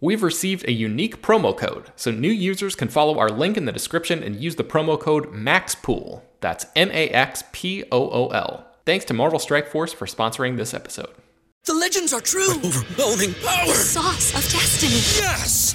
We've received a unique promo code, so new users can follow our link in the description and use the promo code MAXPOOL. That's M A X P O O L. Thanks to Marvel Strike Force for sponsoring this episode. The legends are true. Overwhelming power! The sauce of destiny. Yes!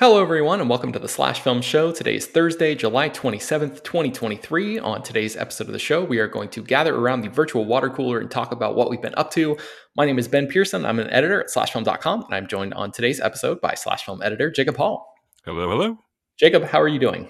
Hello, everyone, and welcome to the Slash Film Show. Today is Thursday, July 27th, 2023. On today's episode of the show, we are going to gather around the virtual water cooler and talk about what we've been up to. My name is Ben Pearson. I'm an editor at slashfilm.com, and I'm joined on today's episode by Slash Film editor Jacob Hall. Hello, hello. Jacob, how are you doing?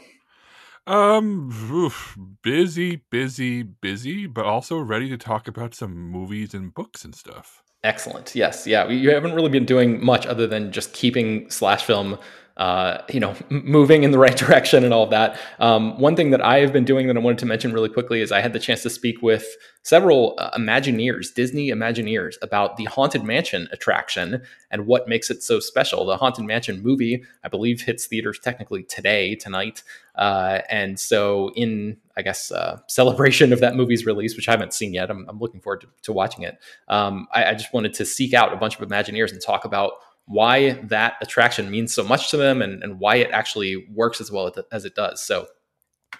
Um, oof, busy, busy, busy, but also ready to talk about some movies and books and stuff. Excellent. Yes. Yeah. You haven't really been doing much other than just keeping Slash Film uh, you know, moving in the right direction and all of that. Um, one thing that I have been doing that I wanted to mention really quickly is I had the chance to speak with several uh, Imagineers, Disney Imagineers, about the Haunted Mansion attraction and what makes it so special. The Haunted Mansion movie, I believe, hits theaters technically today, tonight. Uh, and so, in I guess uh, celebration of that movie's release, which I haven't seen yet, I'm, I'm looking forward to, to watching it. Um, I, I just wanted to seek out a bunch of Imagineers and talk about why that attraction means so much to them and, and why it actually works as well as it does. So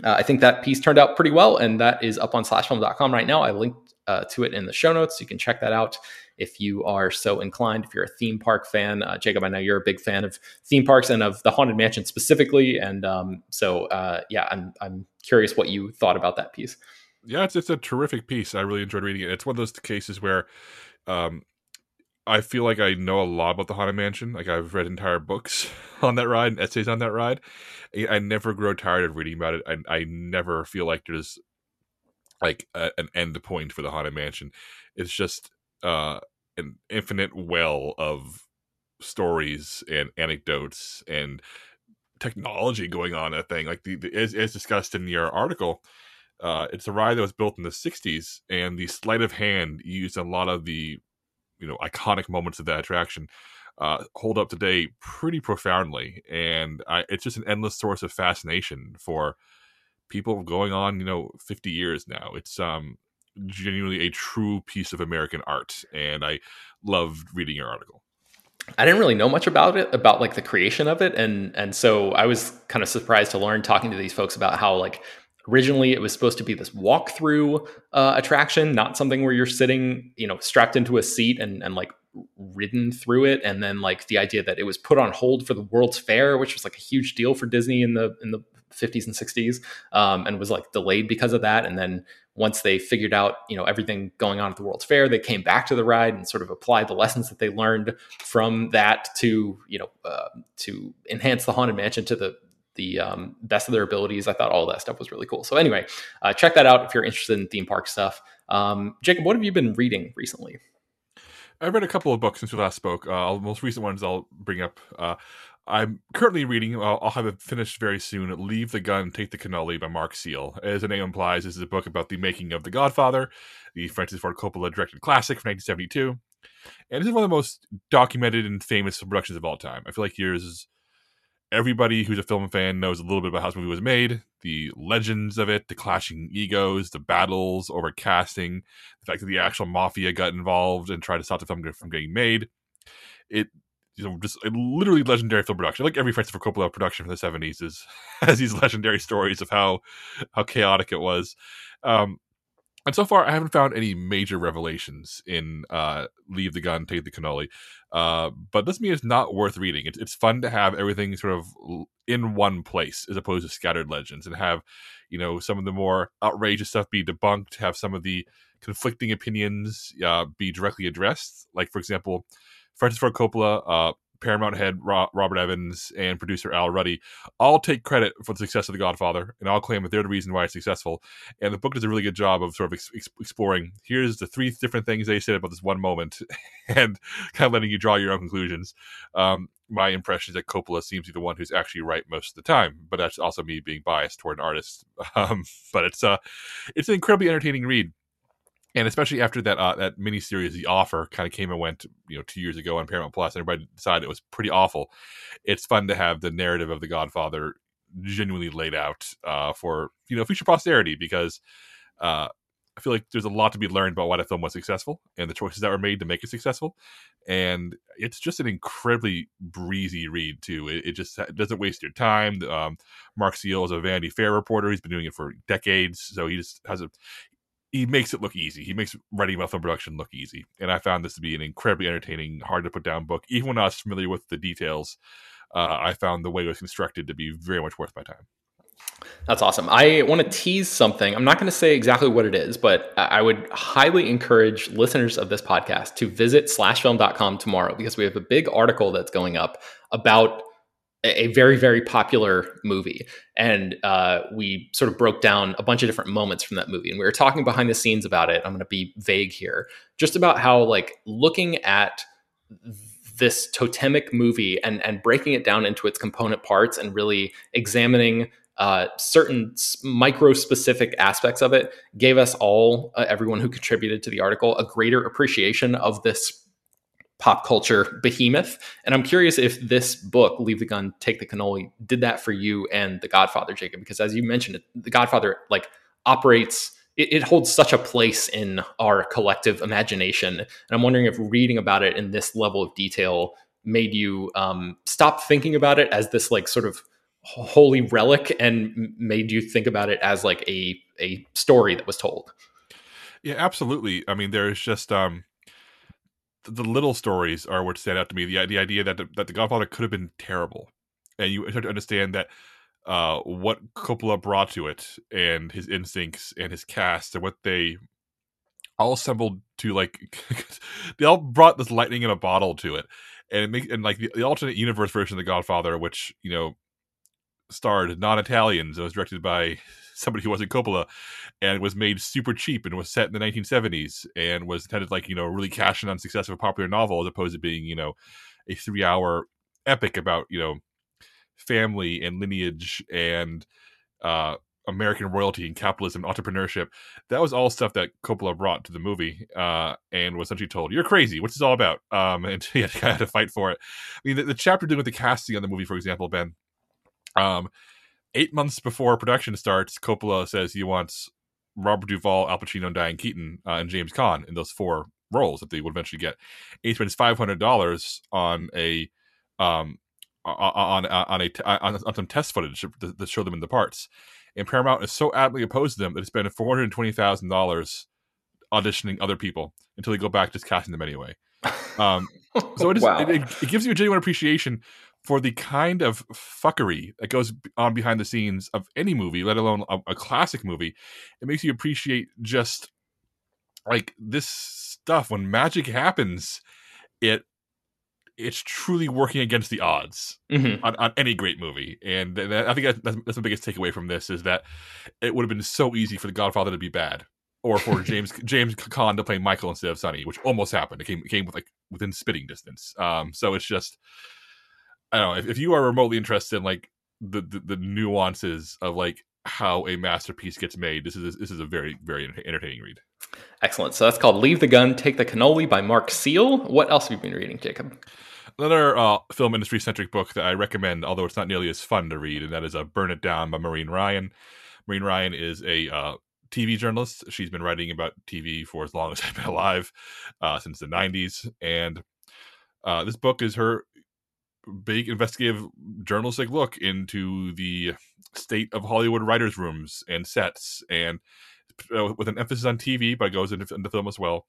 uh, I think that piece turned out pretty well, and that is up on slashfilm.com right now. I linked uh, to it in the show notes. You can check that out if you are so inclined. If you're a theme park fan, uh, Jacob, I know you're a big fan of theme parks and of the Haunted Mansion specifically, and um, so uh, yeah, I'm I'm curious what you thought about that piece. Yeah, it's it's a terrific piece. I really enjoyed reading it. It's one of those cases where um, I feel like I know a lot about the Haunted Mansion. Like I've read entire books on that ride and essays on that ride. I never grow tired of reading about it. I, I never feel like there's like a, an end point for the Haunted Mansion. It's just uh, an infinite well of stories and anecdotes and technology going on. a thing, like the, the as, as discussed in your article, uh, it's a ride that was built in the '60s, and the sleight of hand used a lot of the you know iconic moments of that attraction uh, hold up today pretty profoundly, and I, it's just an endless source of fascination for people going on you know 50 years now. It's um genuinely a true piece of American art, and I loved reading your article. I didn't really know much about it, about like the creation of it, and and so I was kind of surprised to learn talking to these folks about how like originally it was supposed to be this walkthrough uh, attraction, not something where you're sitting, you know, strapped into a seat and and like ridden through it, and then like the idea that it was put on hold for the World's Fair, which was like a huge deal for Disney in the in the 50s and 60s, um, and was like delayed because of that, and then once they figured out you know everything going on at the World's Fair, they came back to the ride and sort of applied the lessons that they learned from that to you know uh, to enhance the haunted mansion to the the um, best of their abilities. I thought all that stuff was really cool. So anyway, uh, check that out if you're interested in theme park stuff. Um, Jacob, what have you been reading recently? I've read a couple of books since we last spoke. Uh, most recent ones I'll bring up. Uh, I'm currently reading, I'll, I'll, have it finished very soon, Leave the Gun, Take the Cannoli by Mark Seal. As the name implies, this is a book about the making of The Godfather, the Francis Ford Coppola directed classic from 1972. And this is one of the most documented and famous productions of all time. I feel like yours everybody who's a film fan knows a little bit about how this movie was made, the legends of it, the clashing egos, the battles over casting, the fact that the actual mafia got involved and tried to stop the film from getting made. It you know, just a literally legendary film production. Like every Francis Ford Coppola production from the seventies is has these legendary stories of how how chaotic it was. Um, and so far, I haven't found any major revelations in uh, "Leave the Gun, Take the Cannoli," uh, but this mean it's not worth reading. It's, it's fun to have everything sort of in one place as opposed to scattered legends, and have you know some of the more outrageous stuff be debunked, have some of the conflicting opinions uh, be directly addressed. Like for example, Francis Ford Coppola, uh, Paramount head Robert Evans, and producer Al Ruddy all take credit for the success of The Godfather, and all claim that they're the reason why it's successful. And the book does a really good job of sort of ex- exploring here's the three different things they said about this one moment, and kind of letting you draw your own conclusions. Um, my impression is that Coppola seems to be the one who's actually right most of the time, but that's also me being biased toward an artist. Um, but it's uh, it's an incredibly entertaining read and especially after that uh, that miniseries, The Offer, kind of came and went, you know, two years ago on Paramount Plus, and everybody decided it was pretty awful. It's fun to have the narrative of The Godfather genuinely laid out uh, for you know future posterity because uh, I feel like there's a lot to be learned about why the film was successful and the choices that were made to make it successful. And it's just an incredibly breezy read too. It, it just it doesn't waste your time. Um, Mark Seal is a Vanity Fair reporter. He's been doing it for decades, so he just has a he makes it look easy. He makes writing about film production look easy. And I found this to be an incredibly entertaining, hard to put down book. Even when I was familiar with the details, uh, I found the way it was constructed to be very much worth my time. That's awesome. I want to tease something. I'm not going to say exactly what it is, but I would highly encourage listeners of this podcast to visit slashfilm.com tomorrow because we have a big article that's going up about a very very popular movie. And uh, we sort of broke down a bunch of different moments from that movie. And we were talking behind the scenes about it. I'm going to be vague here. Just about how like looking at this totemic movie and and breaking it down into its component parts and really examining uh, certain micro specific aspects of it gave us all uh, everyone who contributed to the article a greater appreciation of this pop culture behemoth. And I'm curious if this book, Leave the Gun, Take the Cannoli, did that for you and The Godfather, Jacob, because as you mentioned, The Godfather like operates. It, it holds such a place in our collective imagination, and I'm wondering if reading about it in this level of detail made you um, stop thinking about it as this like sort of holy relic and made you think about it as like a a story that was told. Yeah, absolutely. I mean, there's just um the little stories are what stand out to me. The the idea that the, that the Godfather could have been terrible, and you start to understand that uh, what Coppola brought to it, and his instincts, and his cast, and what they all assembled to like. they all brought this lightning in a bottle to it, and it makes and like the, the alternate universe version of the Godfather, which you know starred non-Italians It was directed by somebody who wasn't Coppola, and was made super cheap and was set in the 1970s and was intended like you know really cashing on success of a popular novel as opposed to being you know a three-hour epic about you know family and lineage and uh, American royalty and capitalism, and entrepreneurship. That was all stuff that Coppola brought to the movie, uh, and was essentially told, "You're crazy. What's this all about?" Um, and he had, had to fight for it. I mean, the, the chapter dealing with the casting on the movie, for example, Ben. Um, eight months before production starts, Coppola says he wants Robert Duvall, Al Pacino, and Diane Keaton, uh, and James Caan in those four roles that they would eventually get. He spends five hundred dollars on a um on on a on, on some test footage that show them in the parts. And Paramount is so adamantly opposed to them that they spend four hundred twenty thousand dollars auditioning other people until they go back just casting them anyway. Um, so it, is, wow. it, it, gives you a genuine appreciation for the kind of fuckery that goes on behind the scenes of any movie, let alone a, a classic movie. It makes you appreciate just like this stuff when magic happens. It it's truly working against the odds mm-hmm. on, on, any great movie. And, I think that's, that's, the biggest takeaway from this is that it would have been so easy for The Godfather to be bad, or for James James Caan to play Michael instead of Sonny, which almost happened. It came it came with like within spitting distance. Um, so it's just I don't know if, if you are remotely interested in like the, the, the nuances of like how a masterpiece gets made, this is this is a very very entertaining read. Excellent. So that's called "Leave the Gun, Take the Cannoli" by Mark Seal. What else have you been reading, Jacob? another uh, film industry centric book that I recommend, although it's not nearly as fun to read, and that is uh, "Burn It Down" by Maureen Ryan. Maureen Ryan is a uh, TV journalist. She's been writing about TV for as long as I've been alive, uh, since the '90s, and uh, this book is her big investigative journalistic look into the state of Hollywood writers' rooms and sets, and uh, with an emphasis on TV, but it goes into, into film as well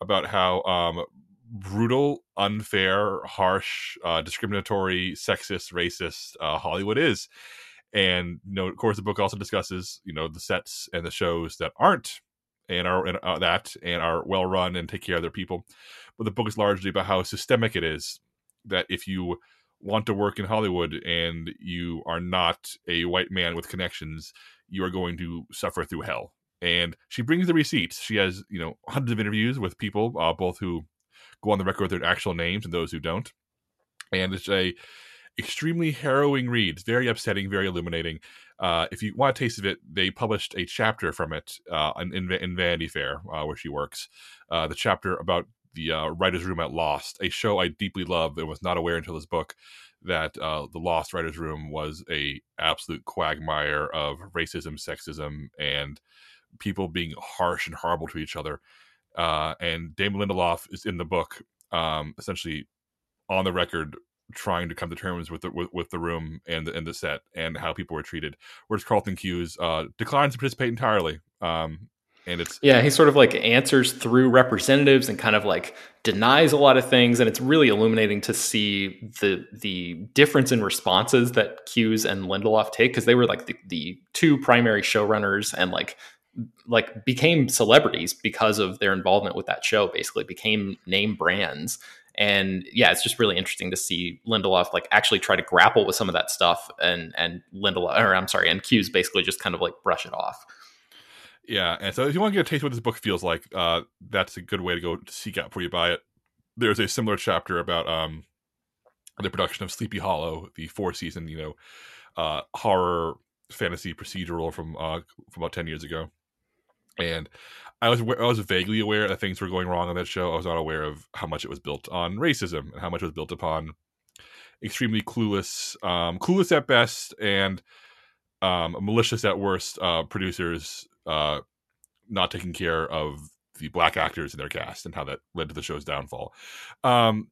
about how um, brutal, unfair, harsh, uh, discriminatory, sexist, racist uh, Hollywood is. And you know, of course, the book also discusses you know the sets and the shows that aren't and are and, uh, that and are well run and take care of their people. But the book is largely about how systemic it is. That if you want to work in Hollywood and you are not a white man with connections, you are going to suffer through hell. And she brings the receipts. She has, you know, hundreds of interviews with people, uh, both who go on the record with their actual names and those who don't. And it's a extremely harrowing read. It's very upsetting, very illuminating. Uh, if you want a taste of it, they published a chapter from it uh, in, in Vanity Fair, uh, where she works. Uh, the chapter about the uh, writers' room at Lost, a show I deeply love and was not aware until this book that uh, the Lost writers' room was a absolute quagmire of racism, sexism, and people being harsh and horrible to each other. Uh, and Damon Lindelof is in the book, um, essentially on the record trying to come to terms with the with, with the room and the, and the set and how people were treated. Whereas Carlton Cuse uh, declines to participate entirely. Um, and it's yeah, he sort of like answers through representatives and kind of like denies a lot of things, and it's really illuminating to see the the difference in responses that Cuse and Lindelof take because they were like the, the two primary showrunners and like like became celebrities because of their involvement with that show basically became name brands. And yeah it's just really interesting to see lindelof like actually try to grapple with some of that stuff and and lindelof or i'm sorry and Cuse basically just kind of like brush it off yeah and so if you want to get a taste of what this book feels like uh that's a good way to go seek out before you buy it there's a similar chapter about um the production of sleepy hollow the four season you know uh horror fantasy procedural from uh from about 10 years ago and I was I was vaguely aware that things were going wrong on that show. I was not aware of how much it was built on racism and how much it was built upon extremely clueless, um, clueless at best, and um, malicious at worst. Uh, producers uh, not taking care of the black actors in their cast and how that led to the show's downfall. Um,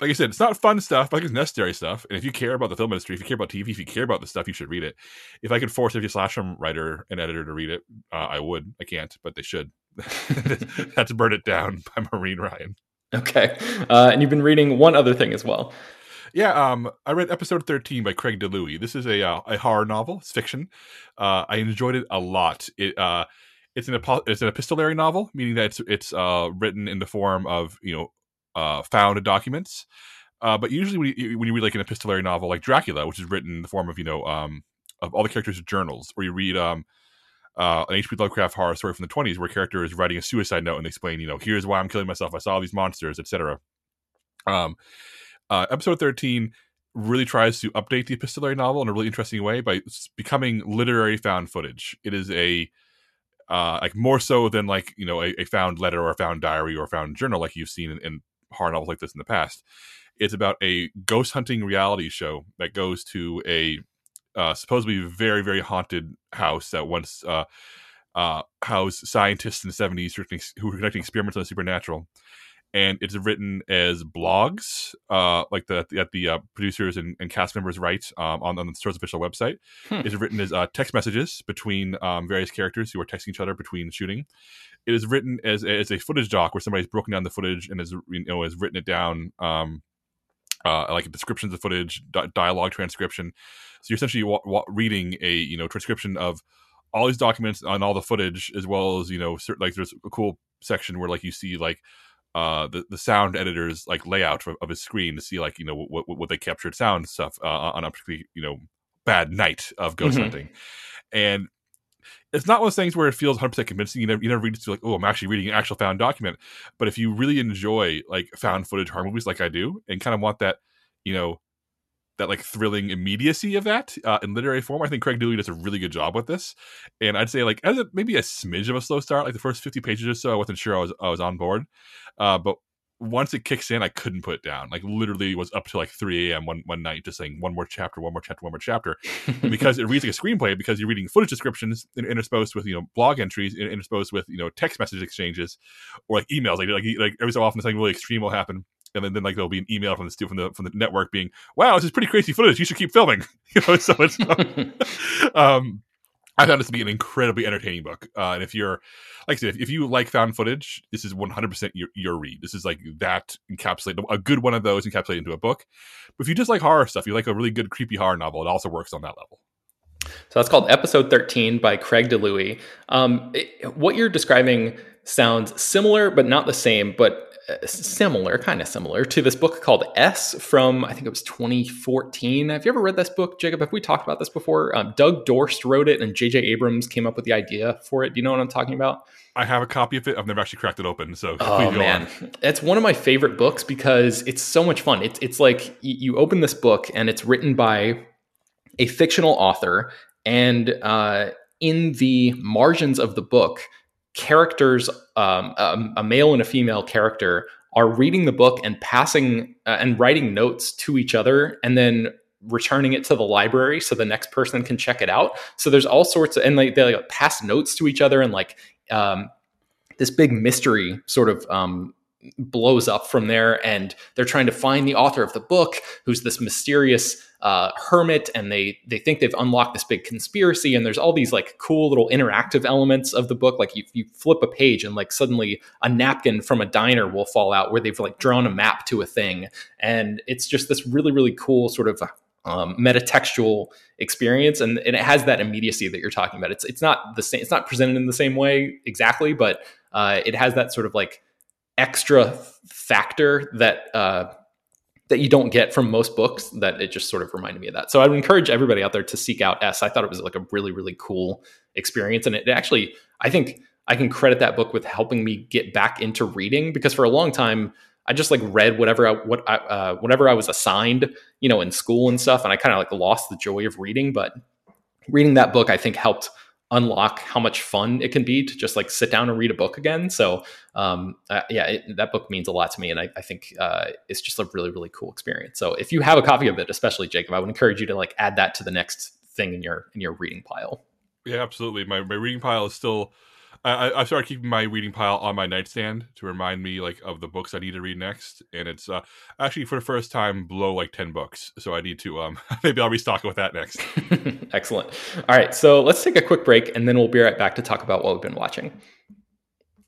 like I said, it's not fun stuff, but it's necessary stuff. And if you care about the film industry, if you care about TV, if you care about the stuff, you should read it. If I could force a Slash Film writer and editor to read it, uh, I would. I can't, but they should. That's Burn It Down by Maureen Ryan. Okay. Uh, and you've been reading one other thing as well. Yeah, um, I read episode 13 by Craig DiLouie. This is a, uh, a horror novel. It's fiction. Uh, I enjoyed it a lot. It, uh, it's an it's an epistolary novel, meaning that it's it's uh, written in the form of you know uh, found documents. Uh, but usually, when you, when you read like an epistolary novel like Dracula, which is written in the form of you know um, of all the characters' journals, or you read um, uh, an H.P. Lovecraft horror story from the twenties, where a character is writing a suicide note and they explain, you know, here's why I'm killing myself. I saw these monsters, etc. Um, uh, episode thirteen really tries to update the epistolary novel in a really interesting way by becoming literary found footage. It is a uh, like more so than like you know a, a, found letter or a found diary or a found journal like you've seen in, in horror novels like this in the past. It's about a ghost hunting reality show that goes to a uh, supposedly very very haunted house that once uh, uh, housed scientists in the seventies who were conducting experiments on the supernatural. And it's written as blogs, uh, like the that the uh, producers and, and, cast members write um, on, on the store's official website. Hmm. It's written as uh, text messages between um, various characters who are texting each other between shooting it is written as as a footage doc where somebody's broken down the footage and has you know has written it down um uh, like descriptions of footage, di- dialogue transcription. So you're essentially wa- wa- reading a you know transcription of all these documents on all the footage, as well as you know certain, like there's a cool section where like you see like uh, the the sound editor's like layout of, of his screen to see like you know what what, they captured sound stuff uh, on a particularly you know bad night of ghost mm-hmm. hunting, and it's not one of those things where it feels 100% convincing. You never, you never read it to like, oh, I'm actually reading an actual found document. But if you really enjoy like found footage horror movies like I do and kind of want that, you know, that like thrilling immediacy of that uh, in literary form, I think Craig DiLouie does a really good job with this. And I'd say like as a, maybe a smidge of a slow start, like the first 50 pages or so, I wasn't sure I was, I was on board. Uh, but once it kicks in, I couldn't put it down. Like literally was up to like 3 a.m. one one night, just saying one more chapter, one more chapter, one more chapter, because it reads like a screenplay. Because you're reading footage descriptions interspersed with you know blog entries, interspersed with you know text message exchanges, or like emails. Like like like every so often something really extreme will happen, and then, then like there'll be an email from the from the from the network being, "Wow, this is pretty crazy footage. You should keep filming." you know, so it's um, I found this to be an incredibly entertaining book. Uh, and if you're, like I said, if, if you like found footage, this is 100% your, your read. This is like that encapsulate a good one of those encapsulated into a book. But if you just like horror stuff, you like a really good creepy horror novel, it also works on that level. So that's called Episode 13 by Craig DiLouie. Um, it, what you're describing sounds similar, but not the same. But similar, kind of similar to this book called S from I think it was 2014. Have you ever read this book, Jacob? Have we talked about this before? Um, Doug Dorst wrote it, and J.J. Abrams came up with the idea for it. Do you know what I'm talking about? I have a copy of it. I've never actually cracked it open. So oh man, on. it's one of my favorite books because it's so much fun. It's it's like you open this book and it's written by a fictional author, and uh, in the margins of the book characters, um, a, a, male and a female character, are reading the book and passing uh, and writing notes to each other, and then returning it to the library so the next person can check it out. So there's all sorts of and like they like pass notes to each other and like um, this big mystery sort of um, blows up from there and they're trying to find the author of the book who's this mysterious uh, hermit and they they think they've unlocked this big conspiracy and there's all these like cool little interactive elements of the book like you, you flip a page and like suddenly a napkin from a diner will fall out where they've like drawn a map to a thing and it's just this really really cool sort of um, metatextual experience and, and it has that immediacy that you're talking about. It's it's not the same it's not presented in the same way exactly but uh, it has that sort of like extra factor that uh, that you don't get from most books that it just sort of reminded me of that. So I would encourage everybody out there to seek out S. I thought it was like a really, really cool experience. And it actually, I think I can credit that book with helping me get back into reading because for a long time, I just like read whatever I, what I, uh, whatever I was assigned, you know, in school and stuff. And I kind of like lost the joy of reading, but reading that book, I think helped unlock how much fun it can be to just like sit down and read a book again. So, um, uh, yeah, it, that book means a lot to me, and I, I think uh, it's just a really really cool experience. So, if you have a copy of it, especially Jacob, I would encourage you to like add that to the next thing in your in your reading pile. Yeah, absolutely. My my reading pile is still I, I started keeping my reading pile on my nightstand to remind me like of the books I need to read next, and it's uh, actually for the first time below like ten books. So I need to um maybe I'll restock it with that next. Excellent. All right, so let's take a quick break, and then we'll be right back to talk about what we've been watching.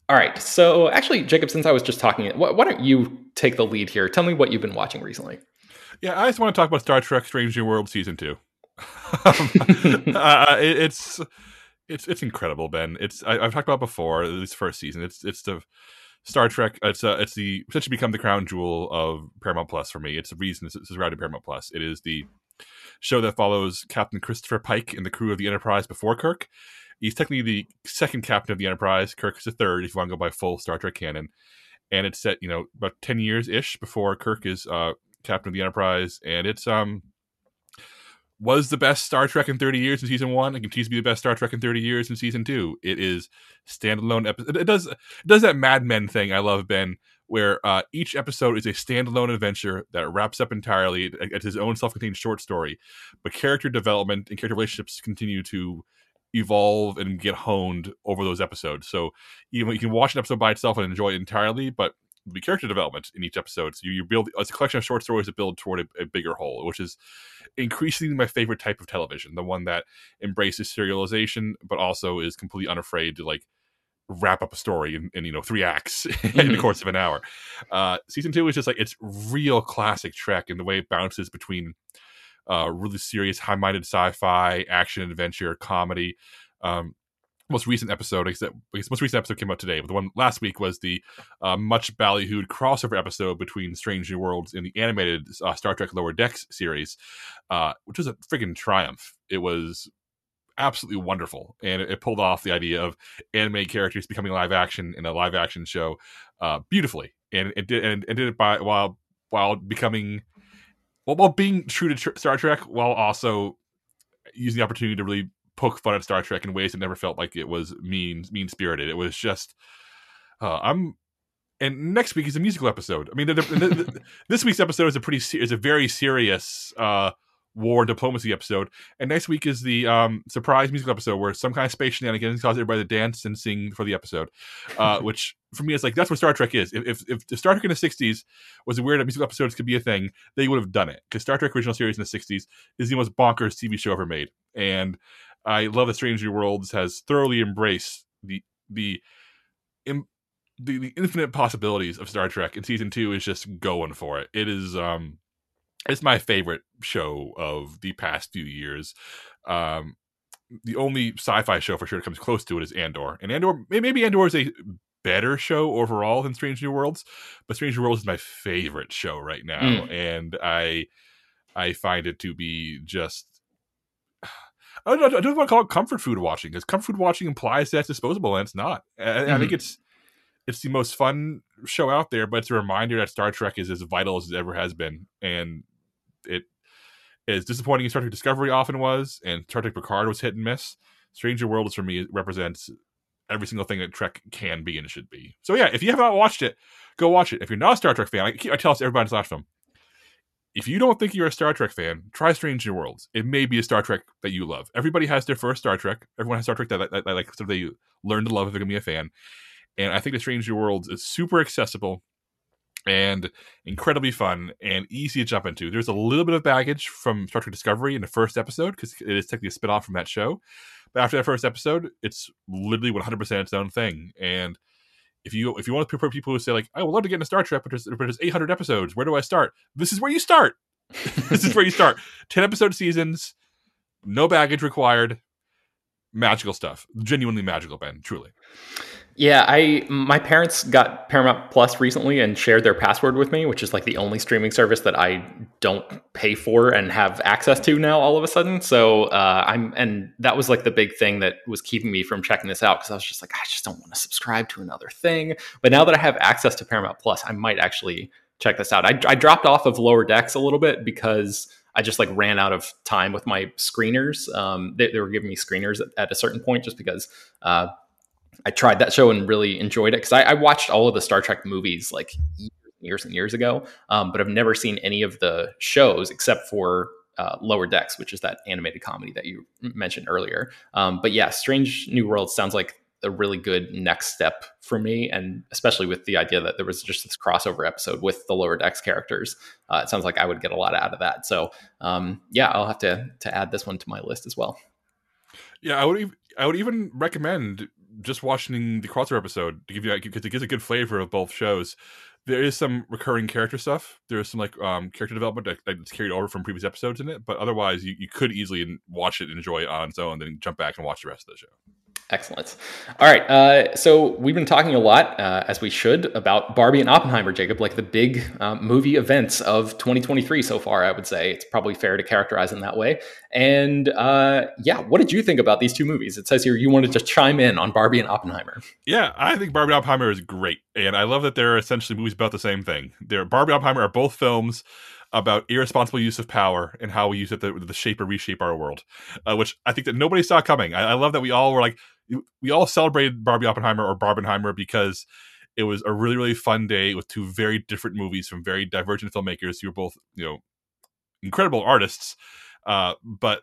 All right, so actually, Jacob, since I was just talking, why, why don't you take the lead here? Tell me what you've been watching recently. Yeah, I just want to talk about Star Trek: Strange New World season two. um, uh, it, it's it's it's incredible, Ben. It's I, have talked about before this first season. It's it's the Star Trek. It's uh, it's the essentially become the crown jewel of Paramount Plus for me. It's the reason it's, it's surrounded Paramount Plus. It is the show that follows Captain Christopher Pike and the crew of the Enterprise before Kirk. He's technically the second captain of the Enterprise. Kirk is the third, if you want to go by full Star Trek canon. And it's set, you know, about ten years ish before Kirk is uh, captain of the Enterprise, and it's um was the best Star Trek in 30 years in season one and continues to be the best Star Trek in 30 years in season two. It is standalone episode. It does it does that Mad Men thing I love, Ben, where uh, each episode is a standalone adventure that wraps up entirely as his own self-contained short story, but character development and character relationships continue to evolve and get honed over those episodes. So even you can watch an episode by itself and enjoy it entirely, but be character development in each episode. So you, you build it's a collection of short stories that build toward a, a, bigger whole, which is increasingly my favorite type of television. The one that embraces serialization, but also is completely unafraid to like wrap up a story in, in you know three acts in the mm-hmm. course of an hour. Uh, season two is just like it's real classic Trek in the way it bounces between uh, really serious, high-minded sci-fi, action, adventure, comedy. Um, most recent episode, I guess, most recent episode came out today, but the one last week was the uh, much ballyhooed crossover episode between Strange New Worlds and the animated uh, Star Trek Lower Decks series, uh, which was a freaking triumph. It was absolutely wonderful, and it, it, pulled off the idea of anime characters becoming live action in a live action show uh, beautifully, and it did and, and did it by while while becoming while, while being true to tr- Star Trek, while also using the opportunity to really poke fun at Star Trek in ways that never felt like it was mean mean spirited. It was just uh, I'm and next week is a musical episode. I mean, the, the, the, this week's episode is a pretty is a very serious uh, war diplomacy episode, and next week is the um, surprise musical episode where some kind of space shenanigans cause everybody to dance and sing for the episode. Uh, which for me is like that's what Star Trek is. If if, if Star Trek in the '60s was aware that musical episodes could be a thing, they would have done it because Star Trek original series in the '60s is the most bonkers TV show ever made, and I love that Strange New Worlds has thoroughly embraced the the the, the infinite possibilities of Star Trek, and season two is just going for it. It is um, it's my favorite show of the past few years. Um, the only sci-fi show for sure that comes close to it is Andor, and Andor maybe Andor is a better show overall than Strange New Worlds, but Strange New Worlds is my favorite show right now, mm. and I I find it to be just I don't, I don't want to call it comfort food watching because comfort food watching implies that it's disposable and it's not. I, mm-hmm. I think it's it's the most fun show out there, but it's a reminder that Star Trek is as vital as it ever has been, and it is disappointing as Star Trek Discovery often was, and Star Trek Picard was hit and miss. Stranger Worlds for me represents every single thing that Trek can be and should be. So yeah, if you have not watched it, go watch it. If you're not a Star Trek fan, I, I tell us everybody slash film. If you don't think you're a Star Trek fan, try Strange New Worlds. It may be a Star Trek that you love. Everybody has their first Star Trek. Everyone has Star Trek that, that, that, like sort of they learn to love if they're gonna be a fan. And I think the Strange New Worlds is super accessible and incredibly fun and easy to jump into. There's a little bit of baggage from Star Trek Discovery in the first episode because it is technically a spin off from that show. But after that first episode, it's literally 100% its own thing. And if you if you want to prepare people who say like, I would love to get into Star Trek, but there's, but there's 800 episodes, where do I start? This is where you start. this is where you start. 10 episode seasons, no baggage required, magical stuff. Genuinely magical, Ben. Truly. Yeah, I my parents got Paramount Plus recently and shared their password with me, which is like the only streaming service that I don't pay for and have access to now all of a sudden. So uh, I'm and that was like the big thing that was keeping me from checking this out because I was just like I just don't want to subscribe to another thing. But now that I have access to Paramount Plus, I might actually check this out. I, I dropped off of Lower Decks a little bit because I just like ran out of time with my screeners. Um, they, they, were giving me screeners at, at, a certain point just because uh, I tried that show and really enjoyed it because I, I, watched all of the Star Trek movies like years and years ago, um, but I've never seen any of the shows except for uh, Lower Decks, which is that animated comedy that you mentioned earlier. Um, but yeah, Strange New World sounds like a really good next step for me, and especially with the idea that there was just this crossover episode with the Lower Decks characters, uh, it sounds like I would get a lot out of that. So um, yeah, I'll have to to add this one to my list as well. Yeah, I would. I would even recommend just watching the crossover episode to give you because it gives a good flavor of both shows. There is some recurring character stuff. There is some like um, character development that, that's carried over from previous episodes in it, but otherwise you, you could easily watch it and enjoy it on its own, then jump back and watch the rest of the show. Excellent. All right. Uh, so we've been talking a lot, uh, as we should, about Barbie and Oppenheimer, Jacob, like the big um, movie events of 2023 so far, I would say. It's probably fair to characterize in that way. And uh, yeah, what did you think about these two movies? It says here you wanted to chime in on Barbie and Oppenheimer. Yeah, I think Barbie and Oppenheimer is great. And I love that they're essentially movies about the same thing. They're, Barbie and Oppenheimer are both films about irresponsible use of power and how we use it to, to shape or reshape our world, uh, which I think that nobody saw coming. I, I, love that we all were like, we all celebrated Barbie Oppenheimer or Barbenheimer because it was a really really fun day with two very different movies from very divergent filmmakers who were both you know incredible artists, uh, but.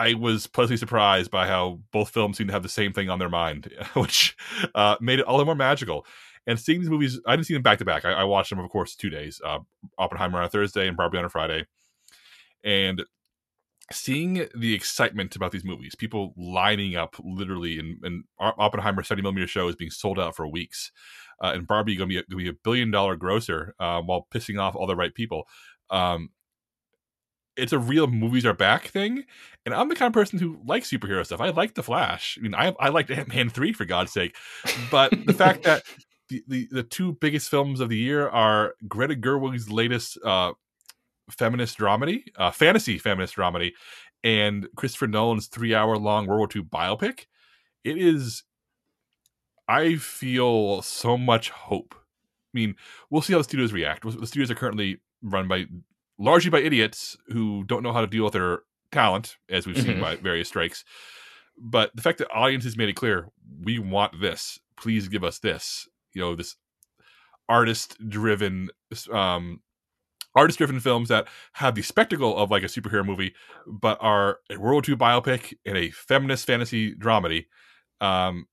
I was pleasantly surprised by how both films seemed to have the same thing on their mind, which uh, made it all the more magical. And seeing these movies, I didn't see them back to back. I watched them, of course, two days. Uh, Oppenheimer on a Thursday and Barbie on a Friday. And seeing the excitement about these movies, people lining up literally, and, and Oppenheimer 70 millimeter show is being sold out for weeks. Uh, and Barbie going to be a billion dollar grosser uh, while pissing off all the right people. Um, it's a real movies are back thing, and I'm the kind of person who likes superhero stuff. I like the Flash. I mean, I I liked Ant Man three for God's sake, but the fact that the, the, the two biggest films of the year are Greta Gerwig's latest uh, feminist dramedy, uh, fantasy feminist dramedy, and Christopher Nolan's three hour long World War II biopic. It is, I feel so much hope. I mean, we'll see how the studios react. The studios are currently run by largely by idiots who don't know how to deal with their talent, as we've seen mm-hmm. by various strikes. But the fact that audiences made it clear, we want this. Please give us this you know this artist driven um artist driven films that have the spectacle of like a superhero movie but are a world war ii biopic and a feminist fantasy dramedy um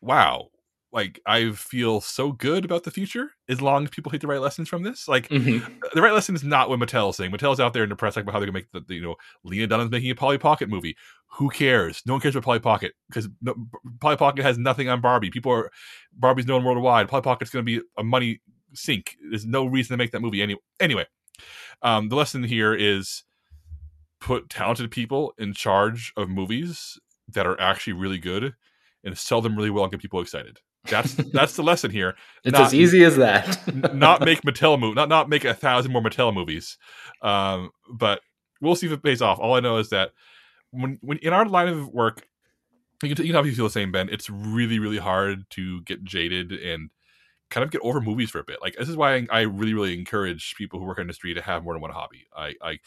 wow like i feel so good about the future as long as people take the right lessons from this like Mhm. the right lesson is not what Mattel's saying. Mattel's out there in the press like about how they're gonna make the, the you know Lena Dunham's making a Polly Pocket movie. Who cares? No one cares about Polly Pocket because no, Polly Pocket has nothing on Barbie. People are Barbie's known worldwide. Polly Pocket's gonna be a money sink. There's no reason to make that movie any anyway. Um, the lesson here is put talented people in charge of movies that are actually really good and sell them really well and get people excited. That's that's the lesson here It's Not- as easy as that. not make Mattel move, not not make a thousand more Mattel movies. Um, but we'll see if it pays off. All I know is that when when in our line of work, you can, you can obviously feel the same, Ben. It's really really hard to get jaded and kind of get over movies for a bit. Like this is why I, I really really encourage people who work in the industry to have more than one hobby. I, I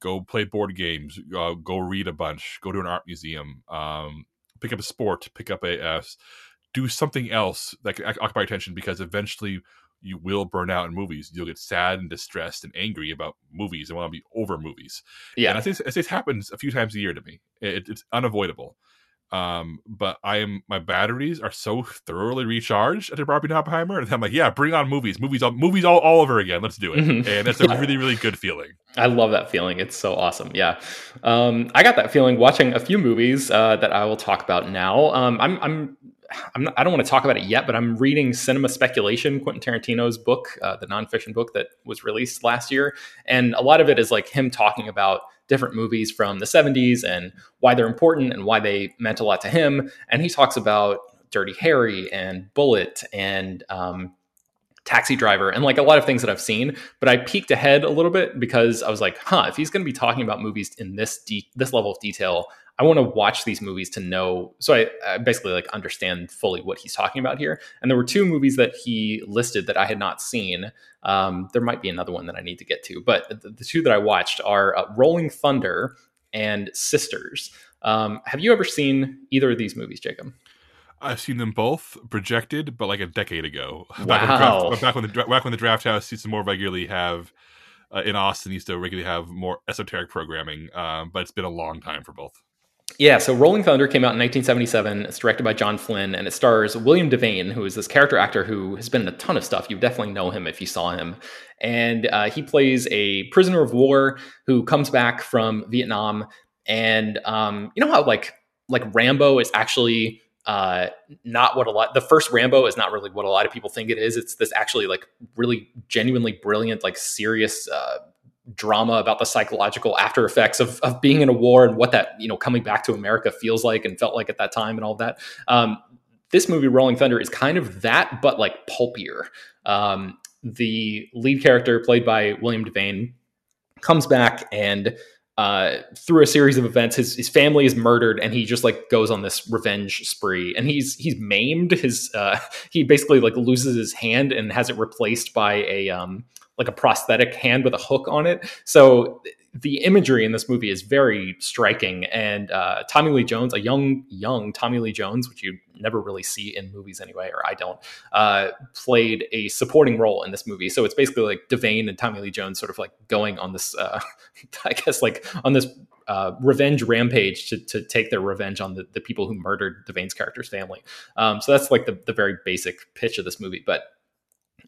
go play board games, uh, go read a bunch, go to an art museum, um, pick up a sport, pick up a uh, do something else that can occupy your attention because eventually you will burn out in movies. You'll get sad and distressed and angry about movies and want to be over movies. Yeah, and I think this happens a few times a year to me. It, it's unavoidable. Um, but I am my batteries are so thoroughly recharged after Barbie and Oppenheimer, and I'm like, yeah, bring on movies, movies, all, movies all, all over again. Let's do it, Mhm. and it's a really, really good feeling. I love that feeling. It's so awesome. Yeah. Um, I got that feeling watching a few movies uh, that I will talk about now. Um, I'm, I'm not, I don't want to talk about it yet, but I'm reading Cinema Speculation, Quentin Tarantino's book, uh, the nonfiction book that was released last year. And a lot of it is like him talking about different movies from the 70s and why they're important and why they meant a lot to him. And he talks about Dirty Harry and Bullitt and um, Taxi Driver and like a lot of things that I've seen. But I peeked ahead a little bit because I was like, huh, if he's going to be talking about movies in this de- this level of detail, I want to watch these movies to know. So I, I basically like understand fully what he's talking about here. And there were two movies that he listed that I had not seen. Um, there might be another one that I need to get to, but the, the two that I watched are uh, Rolling Thunder and Sisters. Um, have you ever seen either of these movies, Jacob? I've seen them both projected, but like a decade ago. Wow. Back when, draft, back when the back when the Drafthouse used to more regularly have uh, in Austin used to regularly have more esoteric programming, um, but it's been a long time for both. Yeah, so Rolling Thunder came out in 1977. It's directed by John Flynn, and it stars William Devane, who is this character actor who has been in a ton of stuff. You definitely know him if you saw him. And uh, he plays a prisoner of war who comes back from Vietnam. And um, you know how like like Rambo is actually uh, not what a lot. The first Rambo is not really what a lot of people think it is. It's this actually like really genuinely brilliant, like serious. Uh, drama about the psychological after effects of, of being in a war and what that you know coming back to america feels like and felt like at that time and all that um, this movie rolling thunder is kind of that but like pulpier um, the lead character played by william devane comes back and uh, through a series of events, his, his family is murdered, and he just like goes on this revenge spree. And he's he's maimed. His uh, he basically like loses his hand and has it replaced by a um, like a prosthetic hand with a hook on it. So the imagery in this movie is very striking. And uh, Tommy Lee Jones, a young young Tommy Lee Jones, which you never really see in movies anyway, or I don't, uh, played a supporting role in this movie. So it's basically like Devane and Tommy Lee Jones sort of like going on this, uh, I guess, like on this uh, revenge rampage to, to take their revenge on the, the people who murdered Devane's character's family. Um, so that's like the, the very basic pitch of this movie. But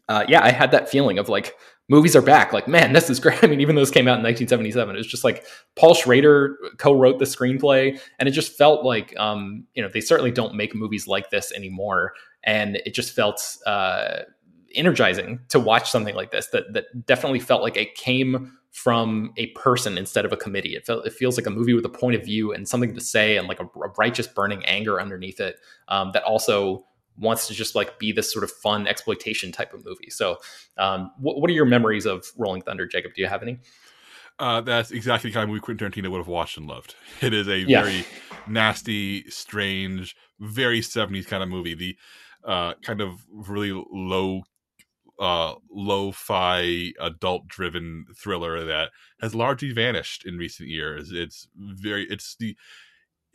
uh, yeah, I had that feeling of like movies are back. Like, man, this is great. I mean, even though this came out in 1977, it was just like Paul Schrader co-wrote the screenplay, and it just felt like, um, you know, they certainly don't make movies like this anymore, and it just felt uh, energizing to watch something like this. That that definitely felt like it came from a person instead of a committee. It felt it feels like a movie with a point of view and something to say, and like a, a righteous burning anger underneath it um, that also wants to just like be this sort of fun exploitation type of movie. So, um, what, what are your memories of Rolling Thunder, Jacob? Do you have any? Uh, that's exactly the kind of movie Quentin Tarantino would have watched and loved. It is a Yeah. very nasty, strange, very 70s kind of movie. The uh, kind of really low, uh, lo-fi, adult-driven thriller that has largely vanished in recent years. It's very, it's the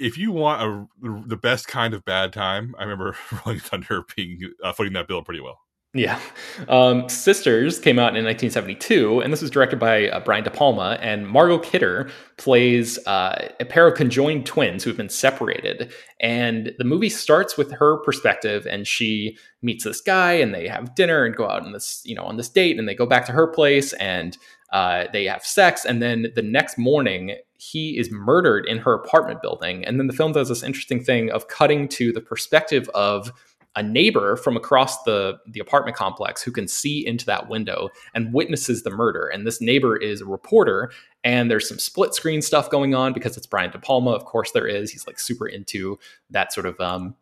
if you want a the best kind of bad time, I remember Rolling Thunder being uh, footing that bill pretty well. Yeah. Um, Sisters came out in 1972, and this was directed by uh, Brian De Palma. And Margot Kidder plays uh, a pair of conjoined twins who have been separated. And the movie starts with her perspective, and she meets this guy, and they have dinner and go out on this, you know, on this date, and they go back to her place, and uh, they have sex, and then the next morning he is murdered in her apartment building. And then the film does this interesting thing of cutting to the perspective of a neighbor from across the the apartment complex who can see into that window and witnesses the murder. And this neighbor is a reporter, and there's some split screen stuff going on because it's Brian De Palma. Of course, there is. He's like super into that sort of um,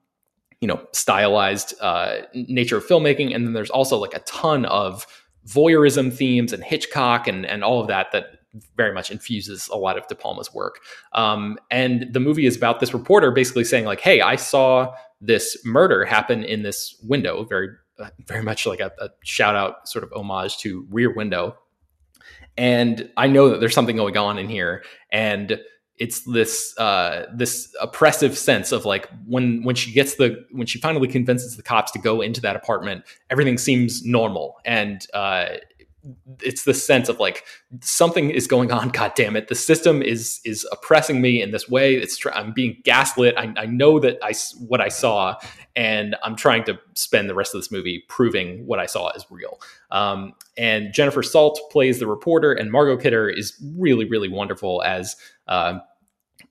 you know stylized uh, nature of filmmaking. And then there's also like a ton of voyeurism themes and Hitchcock and and all of that that very much infuses a lot of De Palma's work. Um, and the movie is about this reporter basically saying like, "Hey, I saw this murder happen in this window." Very, uh, very much like a, a shout out, sort of homage to Rear Window. And I know that there's something going on in here, and it's this uh, this oppressive sense of like when when she gets the when she finally convinces the cops to go into that apartment, everything seems normal, and uh, it's the sense of like something is going on god damn it the system is is oppressing me in this way. It's i'm being gaslit. I, I know that i what i saw and i'm trying to spend the rest of this movie proving what i saw is real. Um, and jennifer salt plays the reporter and margot kidder is really really wonderful as uh,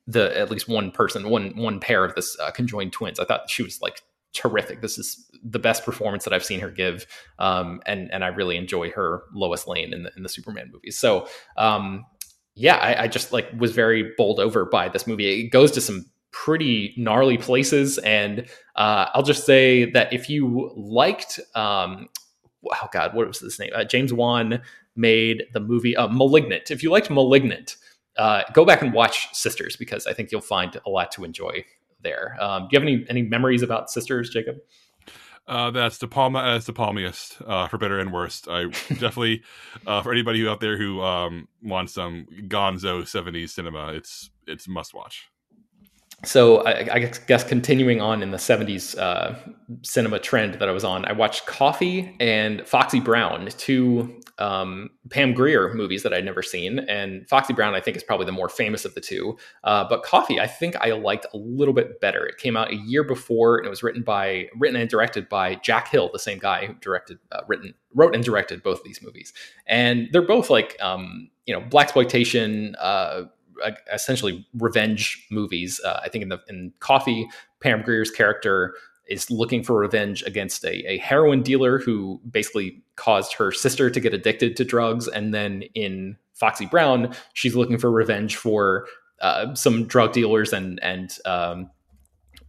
the at least one person one one pair of this uh, conjoined twins. I thought she was like terrific. This is the best performance that I've seen her give, um, and and I really enjoy her Lois Lane in the in the Superman movies. So um, yeah, I, I, just like was very bowled over by this movie. It goes to some pretty gnarly places, and uh, I'll just say that if you liked, um, oh god, what was this name? Uh, James Wan made the movie uh, *Malignant*. If you liked *Malignant*. Uh, go back and watch Sisters because I think you'll find a lot to enjoy there. Um, do you have any any memories about Sisters, Jacob? Uh, that's De Palma as De Palmiest, uh, for better and worst. I definitely, uh, for anybody out there who um, wants some Gonzo '70s cinema, it's it's must watch so I, I, guess continuing on in the 70s uh, cinema trend that I was on, I watched Coffy and Foxy Brown, two um, Pam Grier movies that I'd never seen. And Foxy Brown, I think, is probably the more famous of the two. Uh, but Coffy, I think I liked a little bit better. It came out a year before, and it was written by written and directed by Jack Hill, the same guy who directed, uh, written, wrote and directed both of these movies. And they're both like um, you know blaxploitation uh, essentially revenge movies. Uh, I think in the in Coffy, Pam Grier's character is looking for revenge against a, a, heroin dealer who basically caused her sister to get addicted to drugs, and then in Foxy Brown, she's looking for revenge for uh, some drug dealers and and um,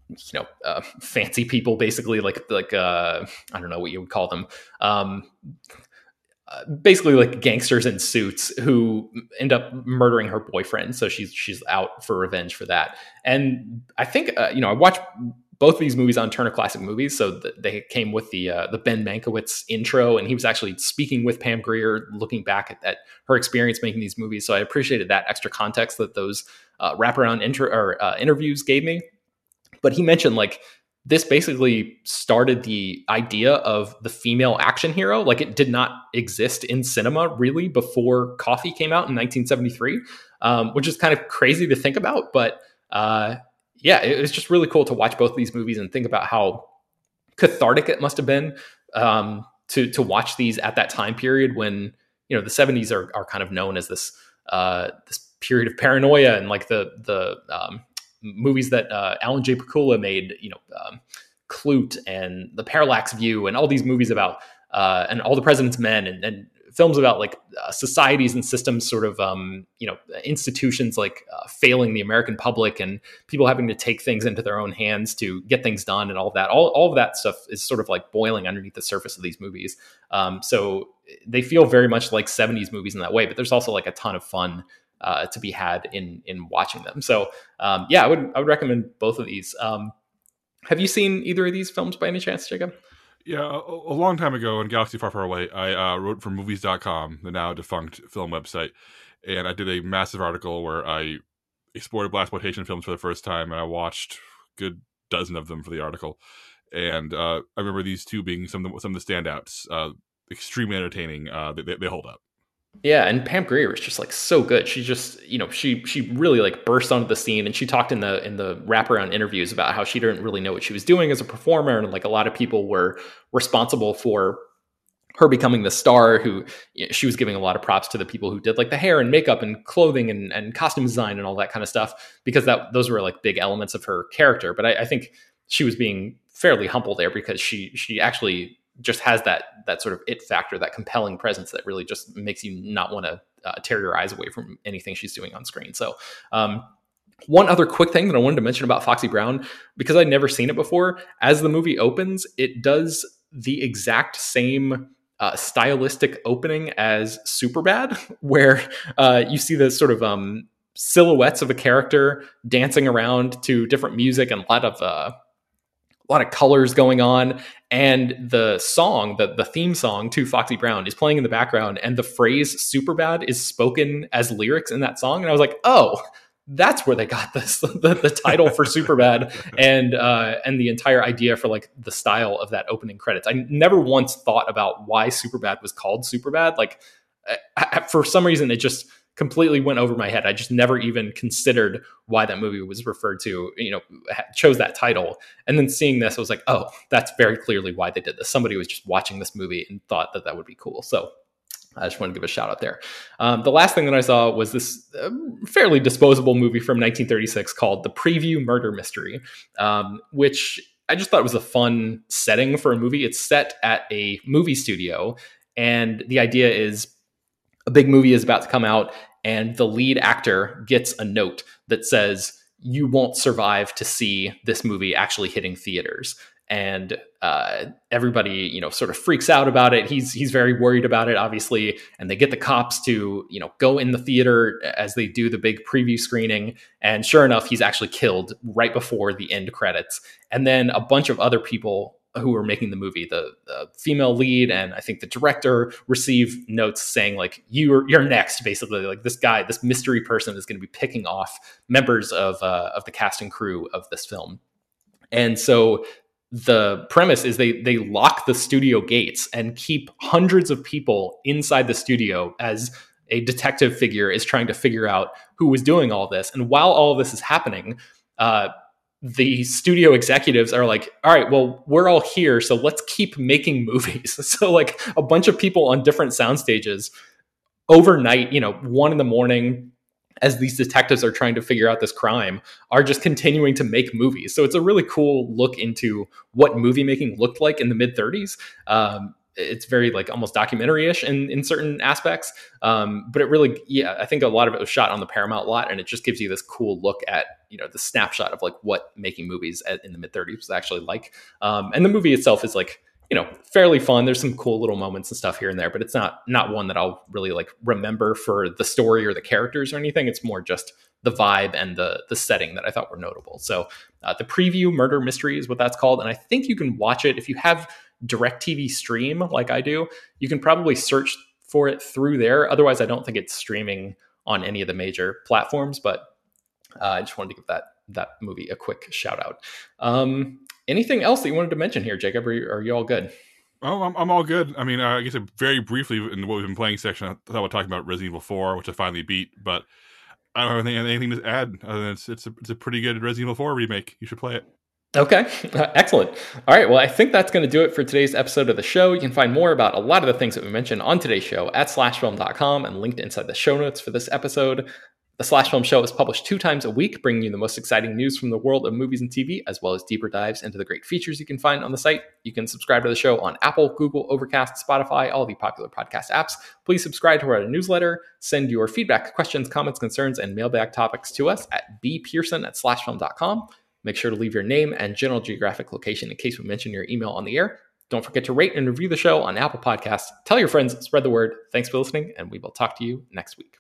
you know uh, fancy people, basically like like uh, I don't know what you would call them. Um, basically like gangsters in suits who end up murdering her boyfriend. So she's she's out for revenge for that. And I think uh, you know I watched both of these movies on Turner Classic Movies, so they came with the uh, the Ben Mankiewicz intro, and he was actually speaking with Pam Grier, looking back at, at, her experience making these movies. So I appreciated that extra context that those uh, wraparound or uh, interviews gave me. But he mentioned like this basically started the idea of the female action hero. Like it did not exist in cinema really before Coffy came out in 1973, um, which is kind of crazy to think about. But uh, yeah, it was just really cool to watch both of these movies and think about how cathartic it must have been um, to to watch these at that time period when you know the 70s are, are kind of known as this uh, this period of paranoia and like the the um, movies that uh, Alan J. Pakula made, you know, um, Klute and The Parallax View, and all these movies about uh, and all the President's Men, and, and films about like uh, societies and systems, sort of um, you know institutions like uh, failing the American public and people having to take things into their own hands to get things done, and all of that. All all of that stuff is sort of like boiling underneath the surface of these movies. Um, so they feel very much like 70s movies in that way, but there's also like a ton of fun uh, to be had in in watching them. So um, yeah, I would I would recommend both of these. Um, have you seen either of these films by any chance, Jacob? Yeah, a, a long time ago in Galaxy Far Far Away, I uh, wrote for Movies.com, the now defunct film website, and I did a massive article where I explored blaxploitation films for the first time, and I watched good dozen of them for the article. and uh, I remember these two being some of the, some of the standouts. Uh, extremely entertaining. Uh, they, they hold up. Yeah, and Pam Grier is just like so good. She just, you know, she she really like burst onto the scene, and she talked in the in the wraparound interviews about how she didn't really know what she was doing as a performer, and like a lot of people were responsible for her becoming the star. Who you know, she was giving a lot of props to the people who did like the hair and makeup and clothing and and costume design and all that kind of stuff because that those were like big elements of her character. But I, I think she was being fairly humble there because she she actually just has that that sort of it factor, that compelling presence that really just makes you not want to uh, tear your eyes away from anything she's doing on screen. So, um, one other quick thing that I wanted to mention about Foxy Brown, because I'd never seen it before, as the movie opens, it does the exact same uh, stylistic opening as Superbad, where uh, you see the sort of um, silhouettes of a character dancing around to different music and a lot of uh, a lot of colors going on and the song the, the theme song to foxy brown is playing in the background and the phrase super bad is spoken as lyrics in that song and i was like oh that's where they got this the, the title for super bad and uh, and the entire idea for like the style of that opening credits. I never once thought about why super bad was called super bad. Like I, for some reason it just completely went over my head. I just never even considered why that movie was referred to, you know, chose that title. And then seeing this, I was like, oh, that's very clearly why they did this. Somebody was just watching this movie and thought that that would be cool. So I just want to give a shout out there. Um, the last thing that I saw was this uh, fairly disposable movie from 1936 called The Preview Murder Mystery, um, which I just thought was a fun setting for a movie. It's set at a movie studio, and the idea is a big movie is about to come out and the lead actor gets a note that says you won't survive to see this movie actually hitting theaters. And uh, everybody you know sort of freaks out about it. He's he's very worried about it obviously and they get the cops to you know go in the theater as they do the big preview screening. And sure enough he's actually killed right before the end credits. And then a bunch of other people who were making the movie, the, the, female lead and I think the director receive notes saying like you're you're next, basically like this guy, this mystery person is going to be picking off members of uh, of the cast and crew of this film, and so the premise is they they lock the studio gates and keep hundreds of people inside the studio as a detective figure is trying to figure out who was doing all this, and while all this is happening. Uh, the studio executives are like, all right, well, we're all here, so let's keep making movies. so like a bunch of people on different sound stages overnight, you know, one in the morning, as these detectives are trying to figure out this crime, are just continuing to make movies. So it's a really cool look into what movie making looked like in the mid 30s. Um, it's very like almost documentary-ish in, in certain aspects. Um, but it really yeah i think a lot of it was shot on the paramount lot and it just gives you this cool look at you know the snapshot of like what making movies at, in the mid 30s was actually like. Um, and the movie itself is like you know fairly fun. There's some cool little moments and stuff here and there but it's not not one that i'll really like remember for the story or the characters or anything. It's more just the vibe and the the setting that i thought were notable. So uh, the preview murder mystery is what that's called and i think you can watch it. If you have DirecTV stream like I do, you can probably search for it through there. Otherwise, I don't think it's streaming on any of the major platforms. But uh, I just wanted to give that that movie a quick shout out. Um, anything else that you wanted to mention here, Jacob? Are you, are you all good? Oh, I'm, I'm all good. I mean, uh, I guess very briefly in what we've been playing section, I thought we'd talk about Resident Evil 4, which I finally beat, but I don't have anything, anything to add. Other than it's, it's, a, it's a pretty good Resident Evil 4 remake. You should play it. Okay, excellent. All right, well, I think that's going to do it for today's episode of the show. You can find more about a lot of the things that we mentioned on today's show at slashfilm.com and linked inside the show notes for this episode. The Slash Film Show is published two times a week, bringing you the most exciting news from the world of movies and TV, as well as deeper dives into the great features you can find on the site. You can subscribe to the show on Apple, Google, Overcast, Spotify, all the popular podcast apps. Please subscribe to our newsletter. Send your feedback, questions, comments, concerns, and mailbag topics to us at bpearson at slashfilm.com. Make sure to leave your name and general geographic location in case we mention your email on the air. Don't forget to rate and review the show on Apple Podcasts. Tell your friends, spread the word. Thanks for listening, and we will talk to you next week.